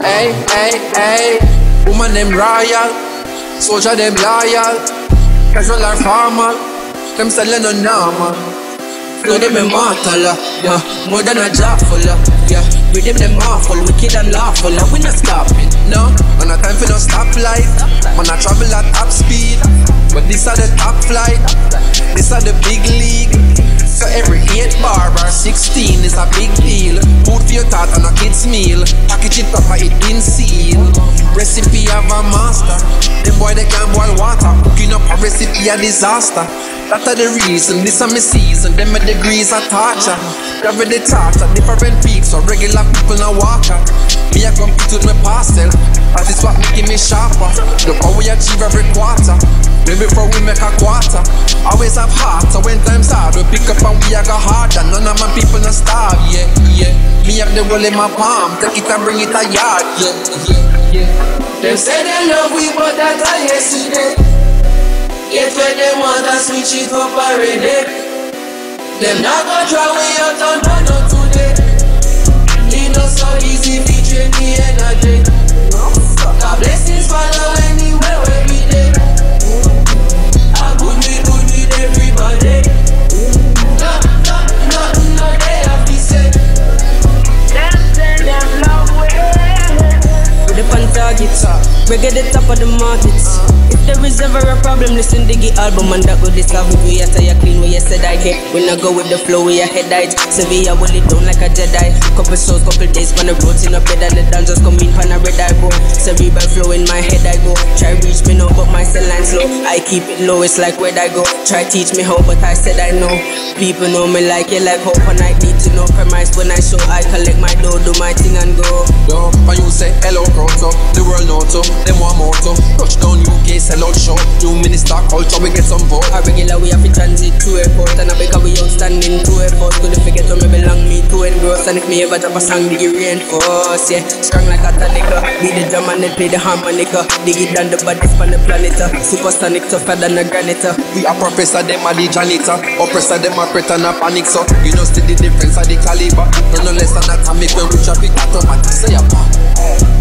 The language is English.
Hey, hey, hey. Woman them royal, soldier them loyal, casual or formal. Them selling no normal. Flow them immortal, uh, yeah. More than a job full, uh, yeah. Rhythm them them awful, wicked and lawful, and we not stopping, no. Man, a time for no stop light. Man, I travel at top speed, but this are the top flight. This are the big league. So every 8 bar or 16 is a big deal. Food for your thought and a kid's meal. Package it proper, it in seal. Recipe of a master. Them boy they can't boil water. Cooking up a recipe a disaster. That are the reason, this are my season. Them my degrees are torture. Cover the torture, different peeps, so regular people now walk out. Me I compete with my parcel, that is what making me sharper. Look how we achieve every quarter. Maybe before we make a quarter, always have heart. So when times hard, we pick up and we a go harder. None of my people not starve. Me have the world in my palm, take it and bring it a yard, yeah, yeah, yeah. Them say they love we, but that I yesterday. Yet when they want to switch it up already. Them not gonna try we out on no no today. Reggae the top of the markets. If there is ever a problem, listen to the album and that will discover we are tired clean where you said I get. When I go with the flow, we are head height. Sevilla will it down like a Jedi. Couple shows, couple days, pan the roads in a bed and the dancers come in pan a red eye bro. Cerebral flow in my head I go. Try reach me now, but my cell line's low. I keep it low, it's like where I go. Try teach me how, but I said I know. People know me like it like hope and I need to know premise when I show. I collect my dough, do my thing and go. Yo, and you say hello, Proto. The world know to, them want more to. Touchdown UK, sell out show. New minister culture, we get some vote. A regular we have to transit to airport And I because we outstanding to airport Couldn't forget where me belong me to engross And if me ever drop a song, dig it reinforce Yeah, strong like a tonica Beat the drum and then play the harmonica Dig it down the baddest on the planet uh. Supersonic tougher than a granite uh. We a professor, them a the janitor. Oppressor, them a pret and a panic. So you know, see the difference of the caliber. No, no less than atomic when we drop it automatic. Say a